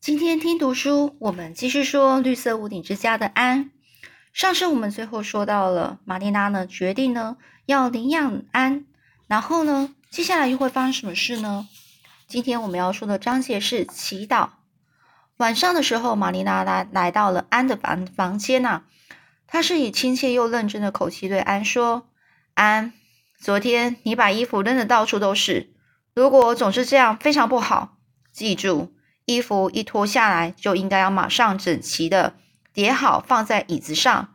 今天听读书，我们继续说绿色屋顶之家的安。上次我们最后说到了玛丽拉呢，决定呢要领养安，然后呢，接下来又会发生什么事呢？今天我们要说的章节是祈祷。晚上的时候，玛丽拉来来到了安的房房间呐，她是以亲切又认真的口气对安说：“安，昨天你把衣服扔的到处都是，如果总是这样，非常不好。记住。”衣服一脱下来，就应该要马上整齐的叠好，放在椅子上。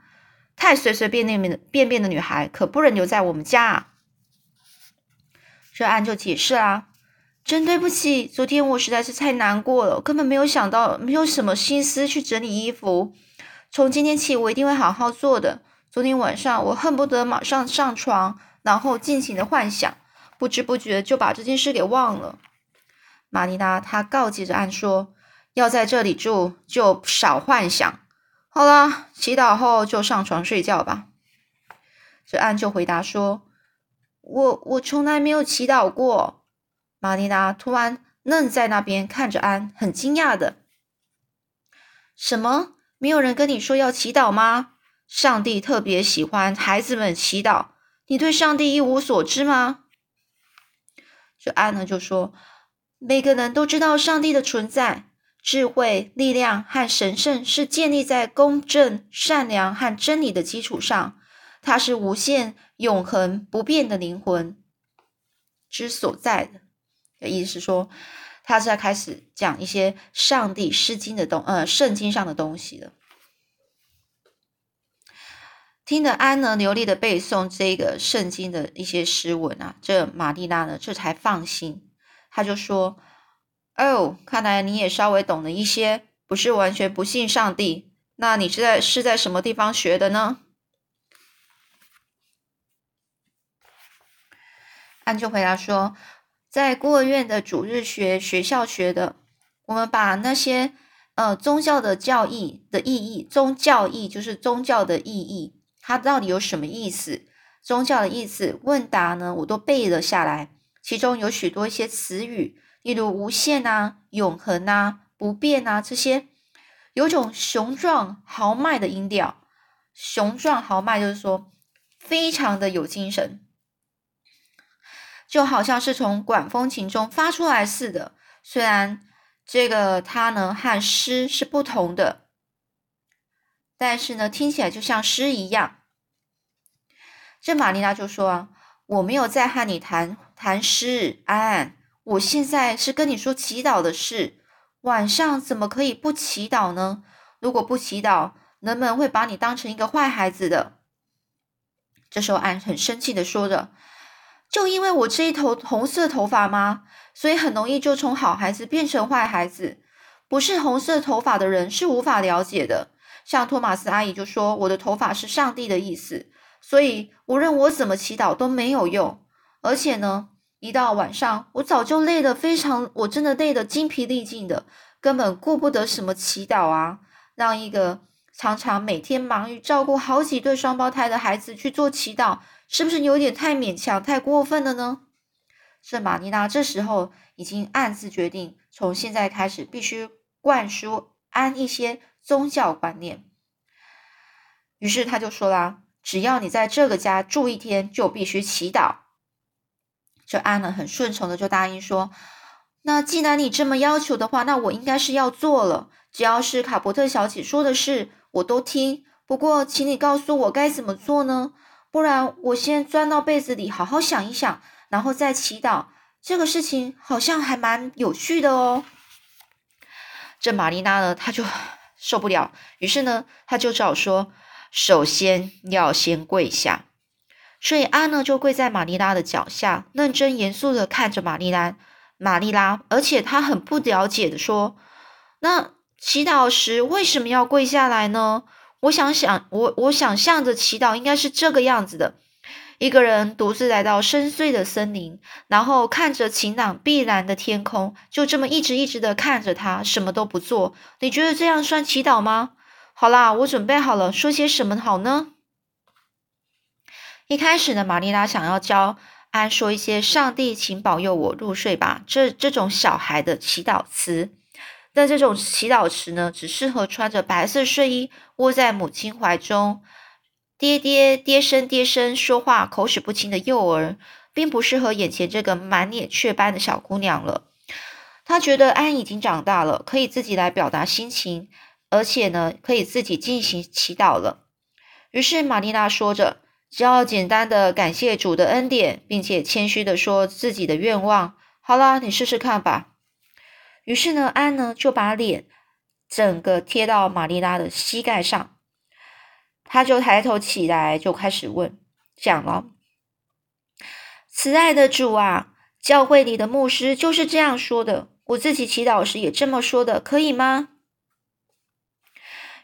太随随便便的便便的女孩，可不能留在我们家啊！这案就解释啦：“真对不起，昨天我实在是太难过了，根本没有想到，没有什么心思去整理衣服。从今天起，我一定会好好做的。昨天晚上，我恨不得马上上床，然后尽情的幻想，不知不觉就把这件事给忘了。”玛丽拉，她告诫着安说：“要在这里住，就少幻想。好了，祈祷后就上床睡觉吧。”这安就回答说：“我我从来没有祈祷过。”玛丽拉突然愣在那边，看着安，很惊讶的：“什么？没有人跟你说要祈祷吗？上帝特别喜欢孩子们祈祷，你对上帝一无所知吗？”这安呢就说。每个人都知道上帝的存在，智慧、力量和神圣是建立在公正、善良和真理的基础上。它是无限、永恒、不变的灵魂之所在的。的意思是说，他是在开始讲一些上帝诗经的东，呃，圣经上的东西了。听得安呢流利的背诵这个圣经的一些诗文啊，这玛丽娜呢这才放心。他就说：“哦，看来你也稍微懂了一些，不是完全不信上帝。那你是在是在什么地方学的呢？”安就回答说：“在孤儿院的主日学学校学的。我们把那些呃宗教的教义的意义，宗教义就是宗教的意义，它到底有什么意思？宗教的意思问答呢，我都背了下来。”其中有许多一些词语，例如无限啊、永恒啊、不变啊这些，有种雄壮豪迈的音调。雄壮豪迈就是说非常的有精神，就好像是从管风琴中发出来似的。虽然这个它呢和诗是不同的，但是呢听起来就像诗一样。这玛丽娜就说啊。我没有在和你谈禅师，安。我现在是跟你说祈祷的事。晚上怎么可以不祈祷呢？如果不祈祷，人们会把你当成一个坏孩子的。这时候，安很生气的说着：“就因为我这一头红色头发吗？所以很容易就从好孩子变成坏孩子。不是红色头发的人是无法了解的。像托马斯阿姨就说，我的头发是上帝的意思。”所以，无论我怎么祈祷都没有用。而且呢，一到晚上，我早就累得非常，我真的累得精疲力尽的，根本顾不得什么祈祷啊！让一个常常每天忙于照顾好几对双胞胎的孩子去做祈祷，是不是有点太勉强、太过分了呢？圣玛尼娜这时候已经暗自决定，从现在开始必须灌输安一些宗教观念。于是他就说啦。只要你在这个家住一天，就必须祈祷。这安了很顺从的就答应说：“那既然你这么要求的话，那我应该是要做了。只要是卡伯特小姐说的事，我都听。不过，请你告诉我该怎么做呢？不然我先钻到被子里好好想一想，然后再祈祷。这个事情好像还蛮有趣的哦。”这玛丽娜呢，她就受不了，于是呢，她就只好说。首先要先跪下，所以安呢就跪在玛丽拉的脚下，认真严肃的看着玛丽拉。玛丽拉，而且他很不了解的说：“那祈祷时为什么要跪下来呢？”我想想，我我想象着祈祷应该是这个样子的：一个人独自来到深邃的森林，然后看着晴朗碧蓝的天空，就这么一直一直的看着它，什么都不做。你觉得这样算祈祷吗？好啦，我准备好了，说些什么好呢？一开始呢，玛丽拉想要教安说一些“上帝，请保佑我入睡吧”这这种小孩的祈祷词，但这种祈祷词呢，只适合穿着白色睡衣窝在母亲怀中，爹爹爹声爹声说话口齿不清的幼儿，并不适合眼前这个满脸雀斑的小姑娘了。他觉得安已经长大了，可以自己来表达心情，而且呢，可以自己进行祈祷了。于是玛丽娜说着，只要简单的感谢主的恩典，并且谦虚的说自己的愿望。好了，你试试看吧。于是呢，安呢就把脸整个贴到玛丽拉的膝盖上，他就抬头起来，就开始问讲了：“慈爱的主啊，教会里的牧师就是这样说的，我自己祈祷时也这么说的，可以吗？”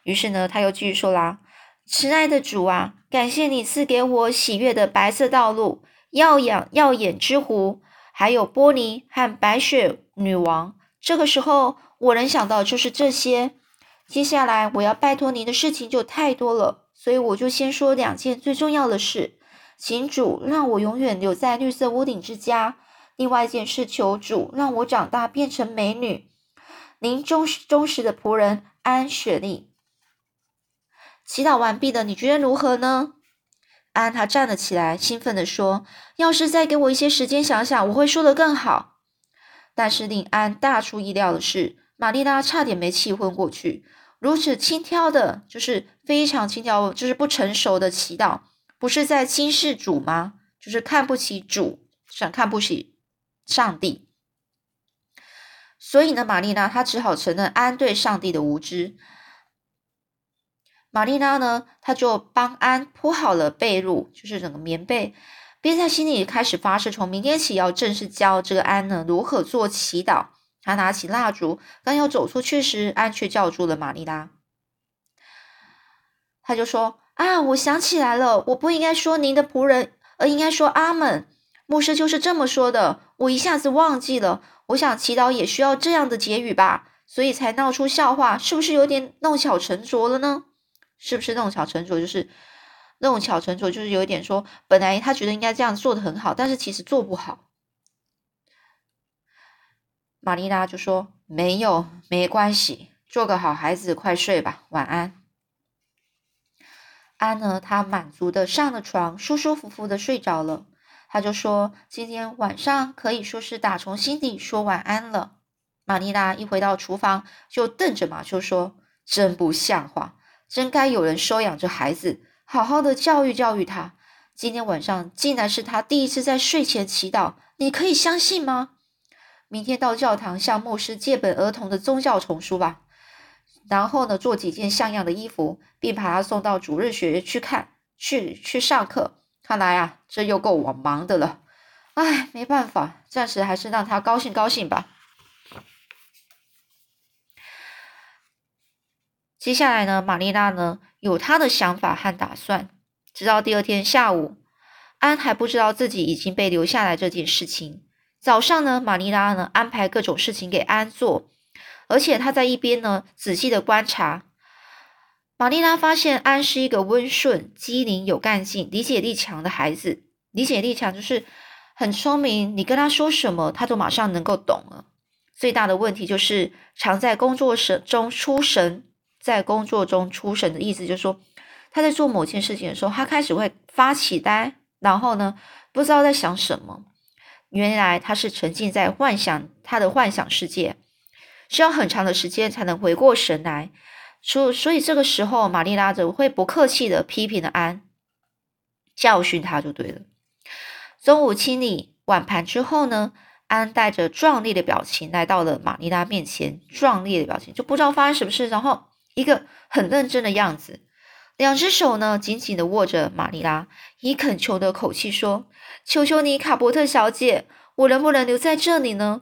于是呢，他又继续说啦：“慈爱的主啊，感谢你赐给我喜悦的白色道路、耀眼耀眼之湖，还有波尼和白雪女王。”这个时候，我能想到就是这些。接下来我要拜托您的事情就太多了，所以我就先说两件最重要的事，请主让我永远留在绿色屋顶之家。另外一件事，求主让我长大变成美女。您忠实忠实的仆人安雪莉。祈祷完毕的，你觉得如何呢？安他站了起来，兴奋地说：“要是再给我一些时间想想，我会说得更好。”但是令安大出意料的是，玛丽拉差点没气昏过去。如此轻佻的，就是非常轻佻，就是不成熟的祈祷，不是在轻视主吗？就是看不起主，想看不起上帝。所以呢，玛丽拉她只好承认安对上帝的无知。玛丽拉呢，她就帮安铺好了被褥，就是整个棉被。便在心里开始发誓，从明天起要正式教这个安呢如何做祈祷。他拿起蜡烛，刚要走出去时，安却叫住了玛丽拉。他就说：“啊，我想起来了，我不应该说您的仆人，而应该说阿门。牧师就是这么说的，我一下子忘记了。我想祈祷也需要这样的结语吧，所以才闹出笑话，是不是有点弄巧成拙了呢？是不是那种巧成拙？就是。”那种巧成拙，就是有一点说，本来他觉得应该这样做的很好，但是其实做不好。玛丽拉就说：“没有，没关系，做个好孩子，快睡吧，晚安。”安呢，他满足的上了床，舒舒服服的睡着了。他就说：“今天晚上可以说是打从心底说晚安了。”玛丽拉一回到厨房，就瞪着马修说：“真不像话，真该有人收养这孩子。”好好的教育教育他。今天晚上竟然是他第一次在睡前祈祷，你可以相信吗？明天到教堂向牧师借本儿童的宗教丛书吧，然后呢做几件像样的衣服，并把他送到主日学去看，去去上课。看来啊，这又够我忙的了。唉，没办法，暂时还是让他高兴高兴吧。接下来呢，玛丽娜呢？有她的想法和打算，直到第二天下午，安还不知道自己已经被留下来这件事情。早上呢，玛丽拉呢安排各种事情给安做，而且他在一边呢仔细的观察。玛丽拉发现安是一个温顺、机灵、有干劲、理解力强的孩子。理解力强就是很聪明，你跟他说什么，他都马上能够懂了。最大的问题就是常在工作时中出神。在工作中出神的意思，就是说他在做某件事情的时候，他开始会发起呆，然后呢，不知道在想什么。原来他是沉浸在幻想他的幻想世界，需要很长的时间才能回过神来。所所以这个时候，玛丽拉则会不客气的批评了安，教训他就对了。中午清理碗盘之后呢，安带着壮丽的表情来到了玛丽拉面前，壮丽的表情就不知道发生什么事，然后。一个很认真的样子，两只手呢紧紧的握着玛丽拉，以恳求的口气说：“求求你，卡伯特小姐，我能不能留在这里呢？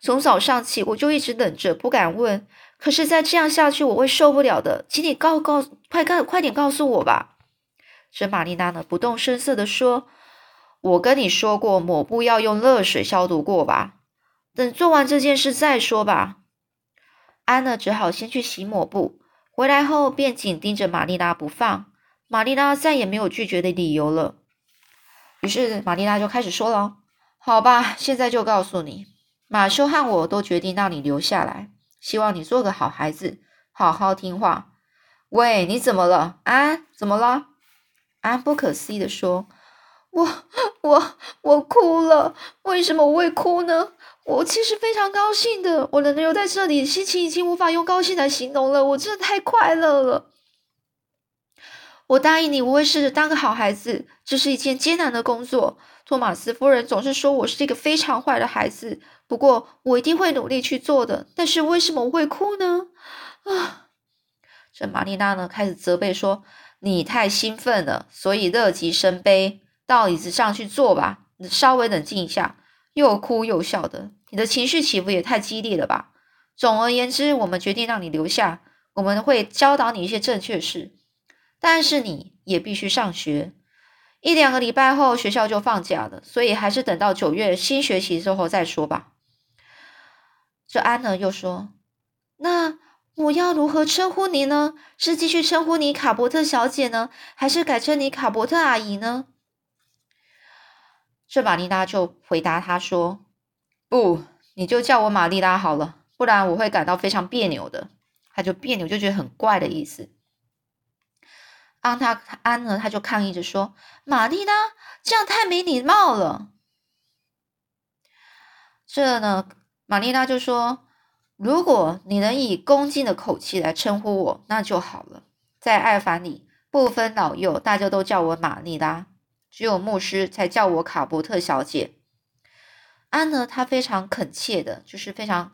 从早上起我就一直等着，不敢问。可是再这样下去，我会受不了的。请你告告，快告，快点告诉我吧。”这玛丽拉呢不动声色的说：“我跟你说过，抹布要用热水消毒过吧？等做完这件事再说吧。”安呢只好先去洗抹布。回来后便紧盯着玛丽拉不放，玛丽拉再也没有拒绝的理由了。于是玛丽拉就开始说了：“好吧，现在就告诉你，马修和我都决定让你留下来，希望你做个好孩子，好好听话。喂，你怎么了？安，怎么了？安不可思议的说：“我我我哭了，为什么我会哭呢？我其实非常高兴的，我能留在这里，心情已经无法用高兴来形容了。我真的太快乐了。我答应你，我会试着当个好孩子。这是一件艰难的工作。托马斯夫人总是说我是一个非常坏的孩子，不过我一定会努力去做的。但是为什么我会哭呢？啊！这玛丽娜呢，开始责备说。”你太兴奋了，所以乐极生悲。到椅子上去坐吧，你稍微冷静一下。又哭又笑的，你的情绪起伏也太激烈了吧？总而言之，我们决定让你留下，我们会教导你一些正确事。但是你也必须上学。一两个礼拜后，学校就放假了，所以还是等到九月新学期之后再说吧。这安呢又说，那。我要如何称呼你呢？是继续称呼你卡伯特小姐呢，还是改称你卡伯特阿姨呢？这玛丽拉就回答他说：“不，你就叫我玛丽拉好了，不然我会感到非常别扭的。”他就别扭，就觉得很怪的意思。安他安呢，他就抗议着说：“玛丽拉，这样太没礼貌了。”这呢，玛丽拉就说。如果你能以恭敬的口气来称呼我，那就好了。在爱凡里，不分老幼，大家都叫我玛丽拉，只有牧师才叫我卡伯特小姐。安呢，他非常恳切的，就是非常，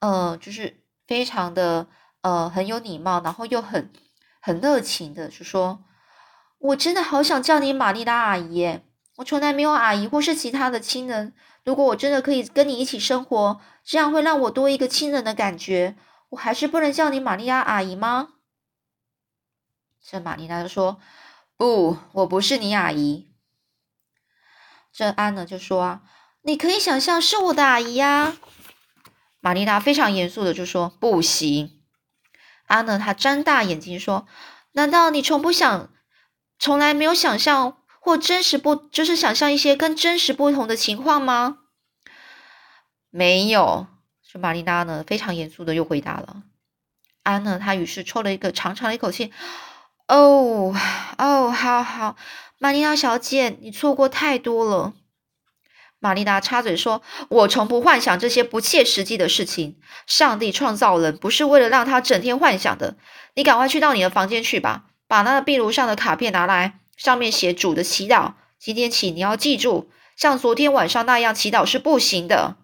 呃，就是非常的，呃，很有礼貌，然后又很很热情的，就说：“我真的好想叫你玛丽拉阿姨耶！我从来没有阿姨或是其他的亲人。如果我真的可以跟你一起生活。”这样会让我多一个亲人的感觉，我还是不能叫你玛利亚阿姨吗？这玛丽娜就说：“不，我不是你阿姨。”这安呢就说：“，你可以想象是我的阿姨呀。”玛丽娜非常严肃的就说：“不行。”安呢，他睁大眼睛说：“难道你从不想，从来没有想象或真实不，就是想象一些跟真实不同的情况吗？”没有，这玛丽娜呢？非常严肃的又回答了。安呢？他于是抽了一个长长的一口气。哦，哦，好好，玛丽娜小姐，你错过太多了。玛丽娜插嘴说：“我从不幻想这些不切实际的事情。上帝创造人不是为了让他整天幻想的。你赶快去到你的房间去吧，把那个壁炉上的卡片拿来，上面写主的祈祷。今天起，你要记住，像昨天晚上那样祈祷是不行的。”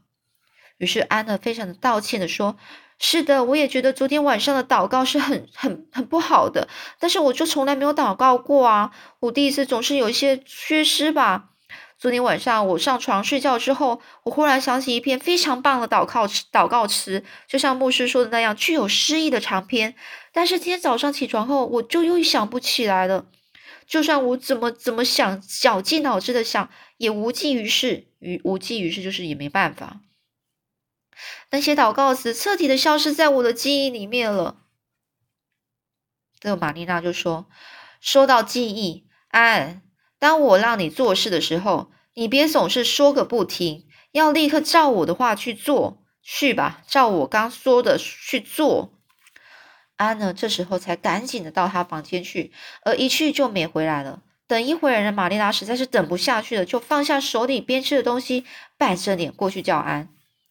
于是安娜非常的道歉的说：“是的，我也觉得昨天晚上的祷告是很很很不好的，但是我就从来没有祷告过啊，我第一次总是有一些缺失吧。昨天晚上我上床睡觉之后，我忽然想起一篇非常棒的祷告祷告词，就像牧师说的那样，具有诗意的长篇。但是今天早上起床后，我就又想不起来了，就算我怎么怎么想，绞尽脑汁的想，也无济于事，于无济于事就是也没办法。”那些祷告词彻底的消失在我的记忆里面了。这个玛丽娜就说：“说到记忆，安，当我让你做事的时候，你别总是说个不停，要立刻照我的话去做，去吧，照我刚说的去做。”安呢，这时候才赶紧的到他房间去，而一去就没回来了。等一会儿呢，玛丽娜实在是等不下去了，就放下手里边吃的东西，板着脸过去叫安。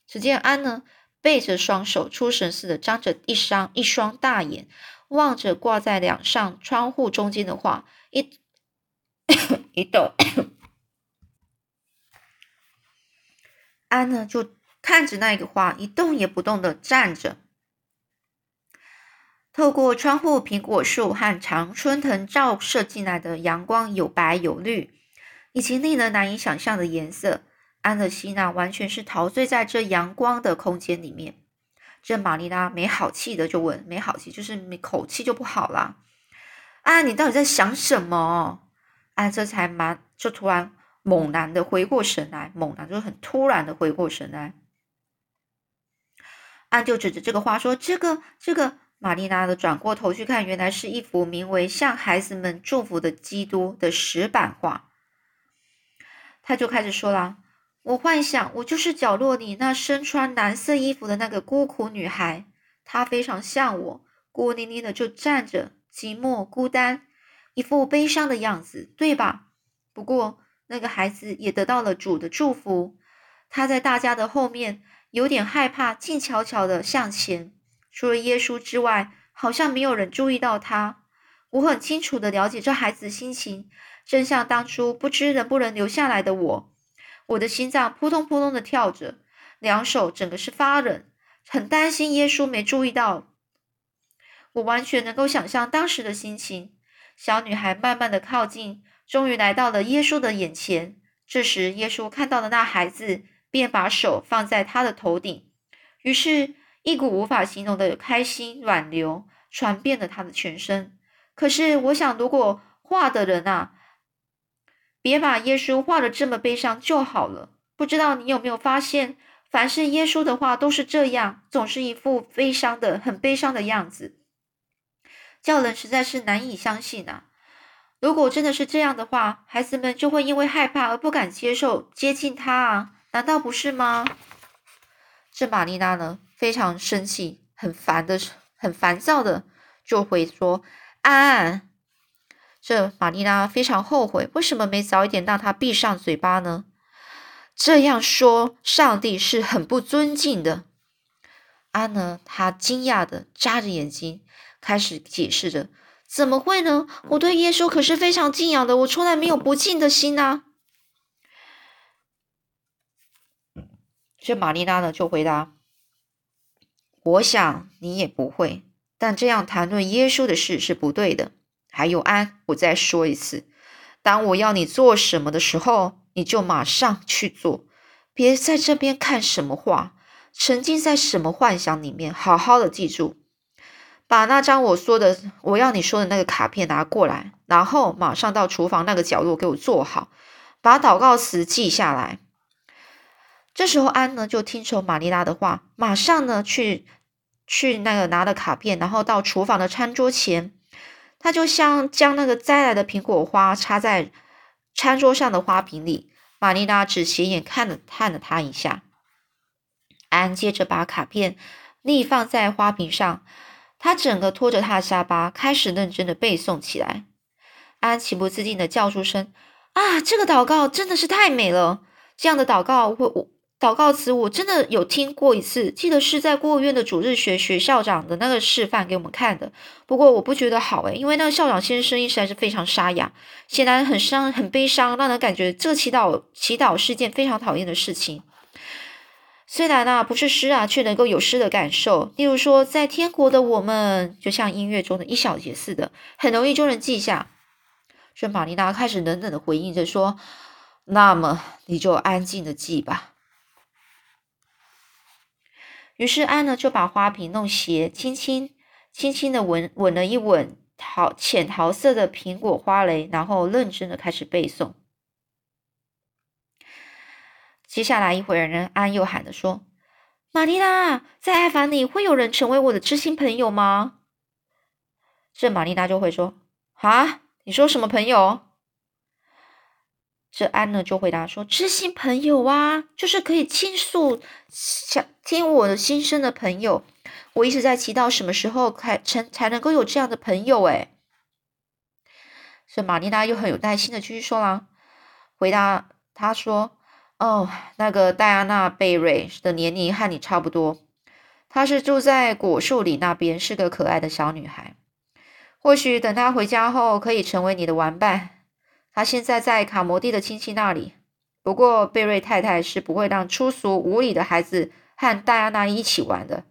只见安呢，背着双手，出神似的张着一双一双大眼，望着挂在两扇窗户中间的画，一一动。安呢，就看着那个画，一动也不动的站着。透过窗户，苹果树和常春藤照射进来的阳光有白有绿，以及令人难以想象的颜色。安德西娜完全是陶醉在这阳光的空间里面。这玛丽拉没好气的就问：“没好气，就是没口气就不好啦。”安，你到底在想什么？安这才蛮就突然猛然的回过神来，猛然就很突然的回过神来。安就指着这个画说：“这个，这个。”玛丽拉的转过头去看，原来是一幅名为《向孩子们祝福的基督》的石板画。他就开始说了。我幻想，我就是角落里那身穿蓝色衣服的那个孤苦女孩。她非常像我，孤零零的就站着，寂寞孤单，一副悲伤的样子，对吧？不过那个孩子也得到了主的祝福，他在大家的后面，有点害怕，静悄悄的向前。除了耶稣之外，好像没有人注意到他。我很清楚的了解这孩子的心情，正像当初不知能不能留下来的我。我的心脏扑通扑通的跳着，两手整个是发冷。很担心耶稣没注意到，我完全能够想象当时的心情。小女孩慢慢的靠近，终于来到了耶稣的眼前。这时，耶稣看到了那孩子，便把手放在他的头顶，于是，一股无法形容的开心暖流传遍了他的全身。可是，我想，如果画的人啊，别把耶稣画的这么悲伤就好了。不知道你有没有发现？凡是耶稣的话都是这样，总是一副悲伤的、很悲伤的样子，叫人实在是难以相信啊！如果真的是这样的话，孩子们就会因为害怕而不敢接受接近他啊，难道不是吗？这玛丽娜呢，非常生气、很烦的、很烦躁的，就会说：“安。”这玛丽拉非常后悔，为什么没早一点让他闭上嘴巴呢？这样说，上帝是很不尊敬的。安呢，他惊讶的眨着眼睛，开始解释着：“怎么会呢？我对耶稣可是非常敬仰的，我从来没有不敬的心啊。”这玛丽拉呢，就回答：“我想你也不会，但这样谈论耶稣的事是不对的。还有安，我再说一次，当我要你做什么的时候。”你就马上去做，别在这边看什么画，沉浸在什么幻想里面。好好的记住，把那张我说的、我要你说的那个卡片拿过来，然后马上到厨房那个角落给我做好，把祷告词记下来。这时候安呢就听从玛丽拉的话，马上呢去去那个拿了卡片，然后到厨房的餐桌前，他就像将那个摘来的苹果花插在。餐桌上的花瓶里，玛丽拉只斜眼看了看了他一下。安接着把卡片立放在花瓶上，他整个拖着他的下巴，开始认真的背诵起来。安情不自禁的叫出声：“啊，这个祷告真的是太美了！这样的祷告，我我。”祷告词我真的有听过一次，记得是在孤儿院的主日学学校长的那个示范给我们看的。不过我不觉得好诶，因为那个校长先生声音实在是非常沙哑，显然很伤、很悲伤，让人感觉这个祈祷祈祷是件非常讨厌的事情。虽然啊不是诗啊，却能够有诗的感受。例如说，在天国的我们，就像音乐中的一小节似的，很容易就能记下。所以玛丽娜开始冷冷的回应着说：“那么你就安静的记吧。”于是安呢就把花瓶弄斜，轻轻轻轻的吻吻了一吻桃浅桃色的苹果花蕾，然后认真的开始背诵。接下来一会儿呢，安又喊着说：“玛丽拉，在爱凡里会有人成为我的知心朋友吗？”这玛丽拉就会说：“啊，你说什么朋友？”这安呢就回答说：“知心朋友啊，就是可以倾诉、想听我的心声的朋友。我一直在祈祷什么时候才才才能够有这样的朋友。”哎，所以玛丽娜又很有耐心的继续说了，回答他说：“哦，那个戴安娜·贝瑞的年龄和你差不多，她是住在果树里那边，是个可爱的小女孩。或许等她回家后，可以成为你的玩伴。”他现在在卡摩蒂的亲戚那里，不过贝瑞太太是不会让粗俗无礼的孩子和戴安娜一起玩的。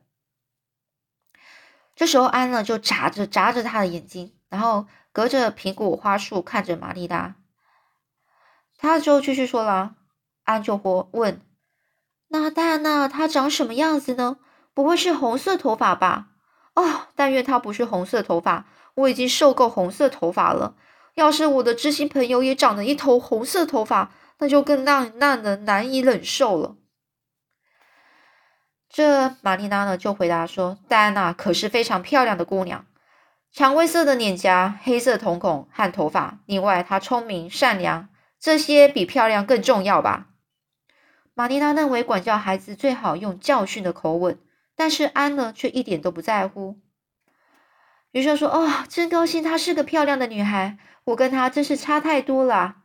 这时候，安呢就眨着眨着他的眼睛，然后隔着苹果花树看着玛丽达。他就继续说了，安就问：“那戴安娜她长什么样子呢？不会是红色头发吧？”哦，但愿她不是红色头发，我已经受够红色头发了。要是我的知心朋友也长了一头红色头发，那就更让让人难以忍受了。这玛丽娜呢就回答说：“戴安娜可是非常漂亮的姑娘，蔷薇色的脸颊、黑色瞳孔和头发。另外，她聪明善良，这些比漂亮更重要吧？”玛丽娜认为管教孩子最好用教训的口吻，但是安呢，却一点都不在乎。余生说：“哦，真高兴，她是个漂亮的女孩。我跟她真是差太多了。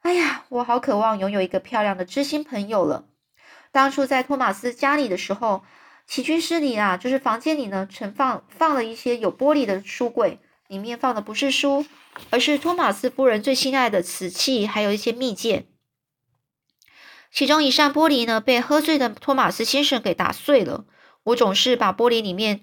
哎呀，我好渴望拥有一个漂亮的知心朋友了。当初在托马斯家里的时候，起居室里啊，就是房间里呢，盛放放了一些有玻璃的书柜，里面放的不是书，而是托马斯夫人最心爱的瓷器，还有一些蜜饯。其中一扇玻璃呢，被喝醉的托马斯先生给打碎了。我总是把玻璃里面。”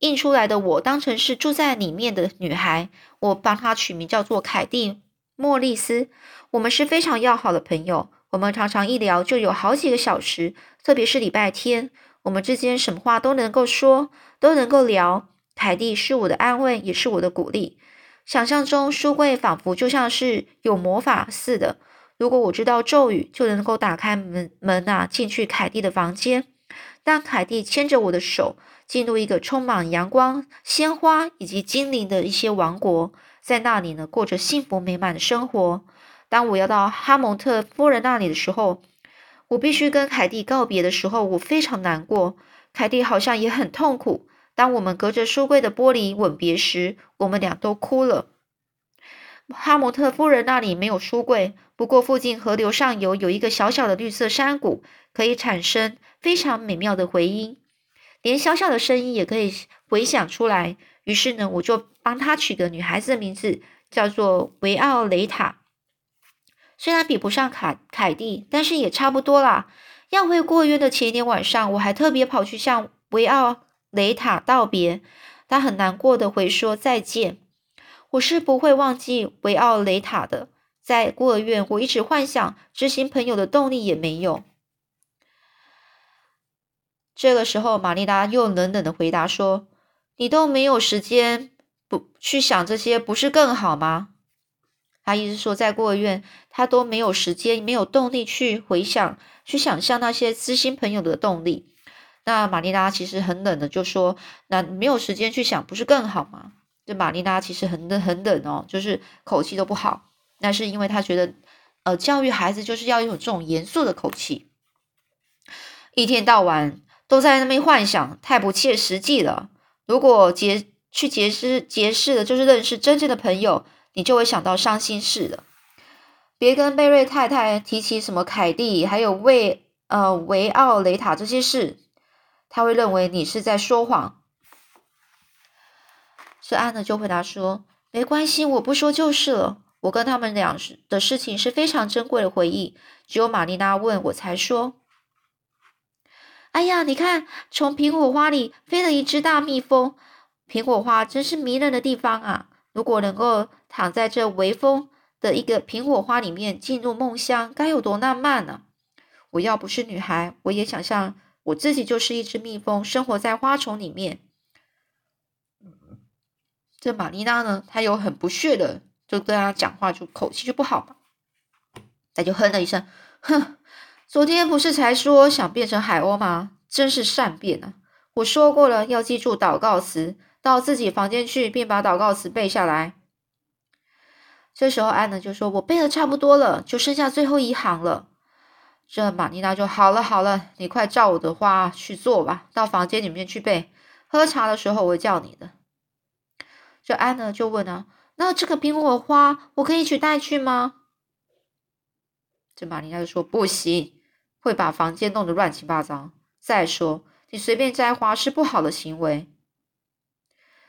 印出来的我当成是住在里面的女孩，我帮她取名叫做凯蒂·莫莉斯。我们是非常要好的朋友，我们常常一聊就有好几个小时，特别是礼拜天，我们之间什么话都能够说，都能够聊。凯蒂是我的安慰，也是我的鼓励。想象中书柜仿佛就像是有魔法似的，如果我知道咒语，就能够打开门门啊，进去凯蒂的房间。当凯蒂牵着我的手。进入一个充满阳光、鲜花以及精灵的一些王国，在那里呢，过着幸福美满的生活。当我要到哈蒙特夫人那里的时候，我必须跟凯蒂告别的时候，我非常难过。凯蒂好像也很痛苦。当我们隔着书柜的玻璃吻别时，我们俩都哭了。哈蒙特夫人那里没有书柜，不过附近河流上游有一个小小的绿色山谷，可以产生非常美妙的回音。连小小的声音也可以回响出来。于是呢，我就帮她取个女孩子的名字，叫做维奥雷塔。虽然比不上凯凯蒂，但是也差不多啦。要回孤儿院的前一天晚上，我还特别跑去向维奥雷塔道别。他很难过的回说再见。我是不会忘记维奥雷塔的。在孤儿院，我一直幻想知心朋友的动力也没有。这个时候，玛丽达又冷冷的回答说：“你都没有时间不去想这些，不是更好吗？”他意思说，在孤儿院，他都没有时间、没有动力去回想、去想象那些知心朋友的动力。那玛丽拉其实很冷的就说：“那没有时间去想，不是更好吗？”这玛丽拉其实很冷、很冷哦，就是口气都不好。那是因为他觉得，呃，教育孩子就是要用这种严肃的口气，一天到晚。都在那边幻想，太不切实际了。如果结去结识结识的，就是认识真正的朋友，你就会想到伤心事了。别跟贝瑞太太提起什么凯蒂，还有维呃维奥雷塔这些事，他会认为你是在说谎。所以安德就回答说：“没关系，我不说就是了。我跟他们俩的事情是非常珍贵的回忆，只有玛丽娜问我才说。”哎呀，你看，从苹果花里飞了一只大蜜蜂。苹果花真是迷人的地方啊！如果能够躺在这微风的一个苹果花里面进入梦乡，该有多浪漫呢？我要不是女孩，我也想象我自己就是一只蜜蜂，生活在花丛里面。这玛丽娜呢，她有很不屑的，就跟她讲话，就口气就不好嘛。她就哼了一声，哼。昨天不是才说想变成海鸥吗？真是善变啊！我说过了，要记住祷告词，到自己房间去，并把祷告词背下来。这时候，安娜就说：“我背的差不多了，就剩下最后一行了。”这玛丽娜就好了，好了，你快照我的话去做吧，到房间里面去背。喝茶的时候我会叫你的。这安娜就问啊：“那这个苹果花我可以取带去吗？”这玛丽娜就说：“不行。”会把房间弄得乱七八糟。再说，你随便摘花是不好的行为。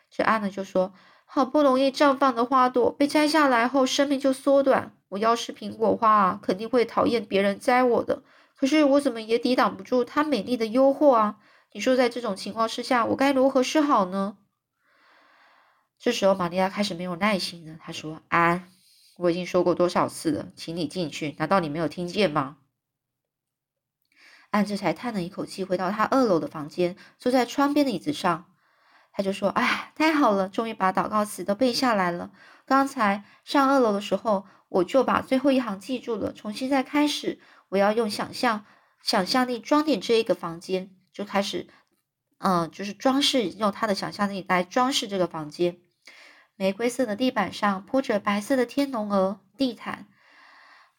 这安娜就说：“好不容易绽放的花朵被摘下来后，生命就缩短。我要是苹果花啊，肯定会讨厌别人摘我的。可是我怎么也抵挡不住它美丽的诱惑啊！你说，在这种情况之下，我该如何是好呢？”这时候，玛利亚开始没有耐心了。她说：“安，我已经说过多少次了，请你进去，难道你没有听见吗？”安这才叹了一口气，回到他二楼的房间，坐在窗边的椅子上。他就说：“哎，太好了，终于把祷告词都背下来了。刚才上二楼的时候，我就把最后一行记住了。从现在开始，我要用想象、想象力装点这一个房间，就开始，嗯，就是装饰，用他的想象力来装饰这个房间。玫瑰色的地板上铺着白色的天龙鹅地毯，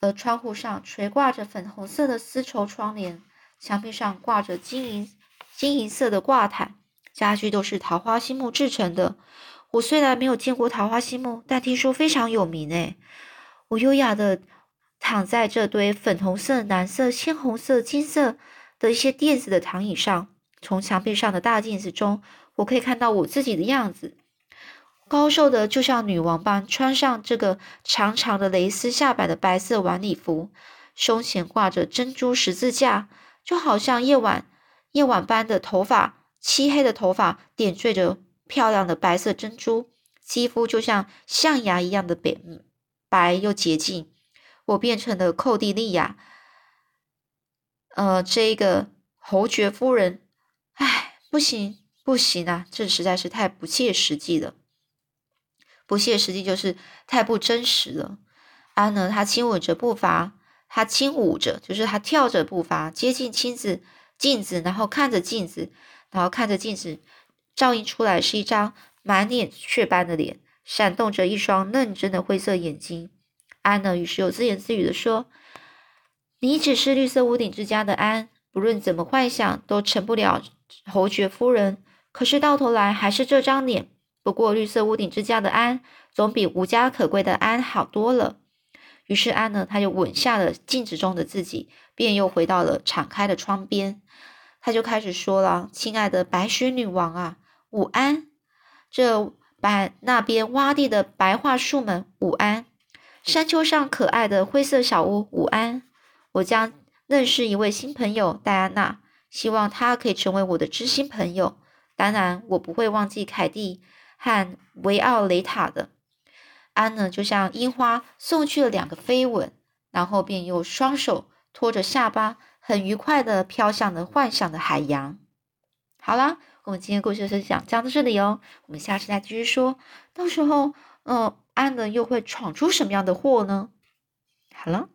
而窗户上垂挂着粉红色的丝绸窗帘。”墙壁上挂着金银金银色的挂毯，家具都是桃花心木制成的。我虽然没有见过桃花心木，但听说非常有名诶。我优雅的躺在这堆粉红色、蓝色、鲜红色、金色的一些垫子的躺椅上，从墙壁上的大镜子中，我可以看到我自己的样子。高瘦的，就像女王般，穿上这个长长的蕾丝下摆的白色晚礼服，胸前挂着珍珠十字架，就好像夜晚夜晚般的头发，漆黑的头发点缀着漂亮的白色珍珠，肌肤就像象牙一样的白白又洁净。我变成了寇蒂利亚，呃，这个侯爵夫人，唉，不行不行啊，这实在是太不切实际了。不切实际就是太不真实了。安呢，他轻吻着步伐，他轻舞着，就是他跳着步伐接近镜子，镜子，然后看着镜子，然后看着镜子，照映出来是一张满脸雀斑的脸，闪动着一双认真的灰色眼睛。安呢，于是又自言自语的说：“你只是绿色屋顶之家的安，不论怎么幻想都成不了侯爵夫人。可是到头来还是这张脸。”不过，绿色屋顶之家的安总比无家可归的安好多了。于是，安呢，他就吻下了镜子中的自己，便又回到了敞开的窗边。他就开始说了：“亲爱的白雪女王啊，午安！这白那边洼地的白桦树们，午安！山丘上可爱的灰色小屋，午安！我将认识一位新朋友戴安娜，希望她可以成为我的知心朋友。当然，我不会忘记凯蒂。”和维奥雷塔的安呢，就像樱花送去了两个飞吻，然后便用双手托着下巴，很愉快的飘向了幻想的海洋。好啦，我们今天故事分享讲到这里哦，我们下次再继续说。到时候，嗯，安呢又会闯出什么样的祸呢？好了。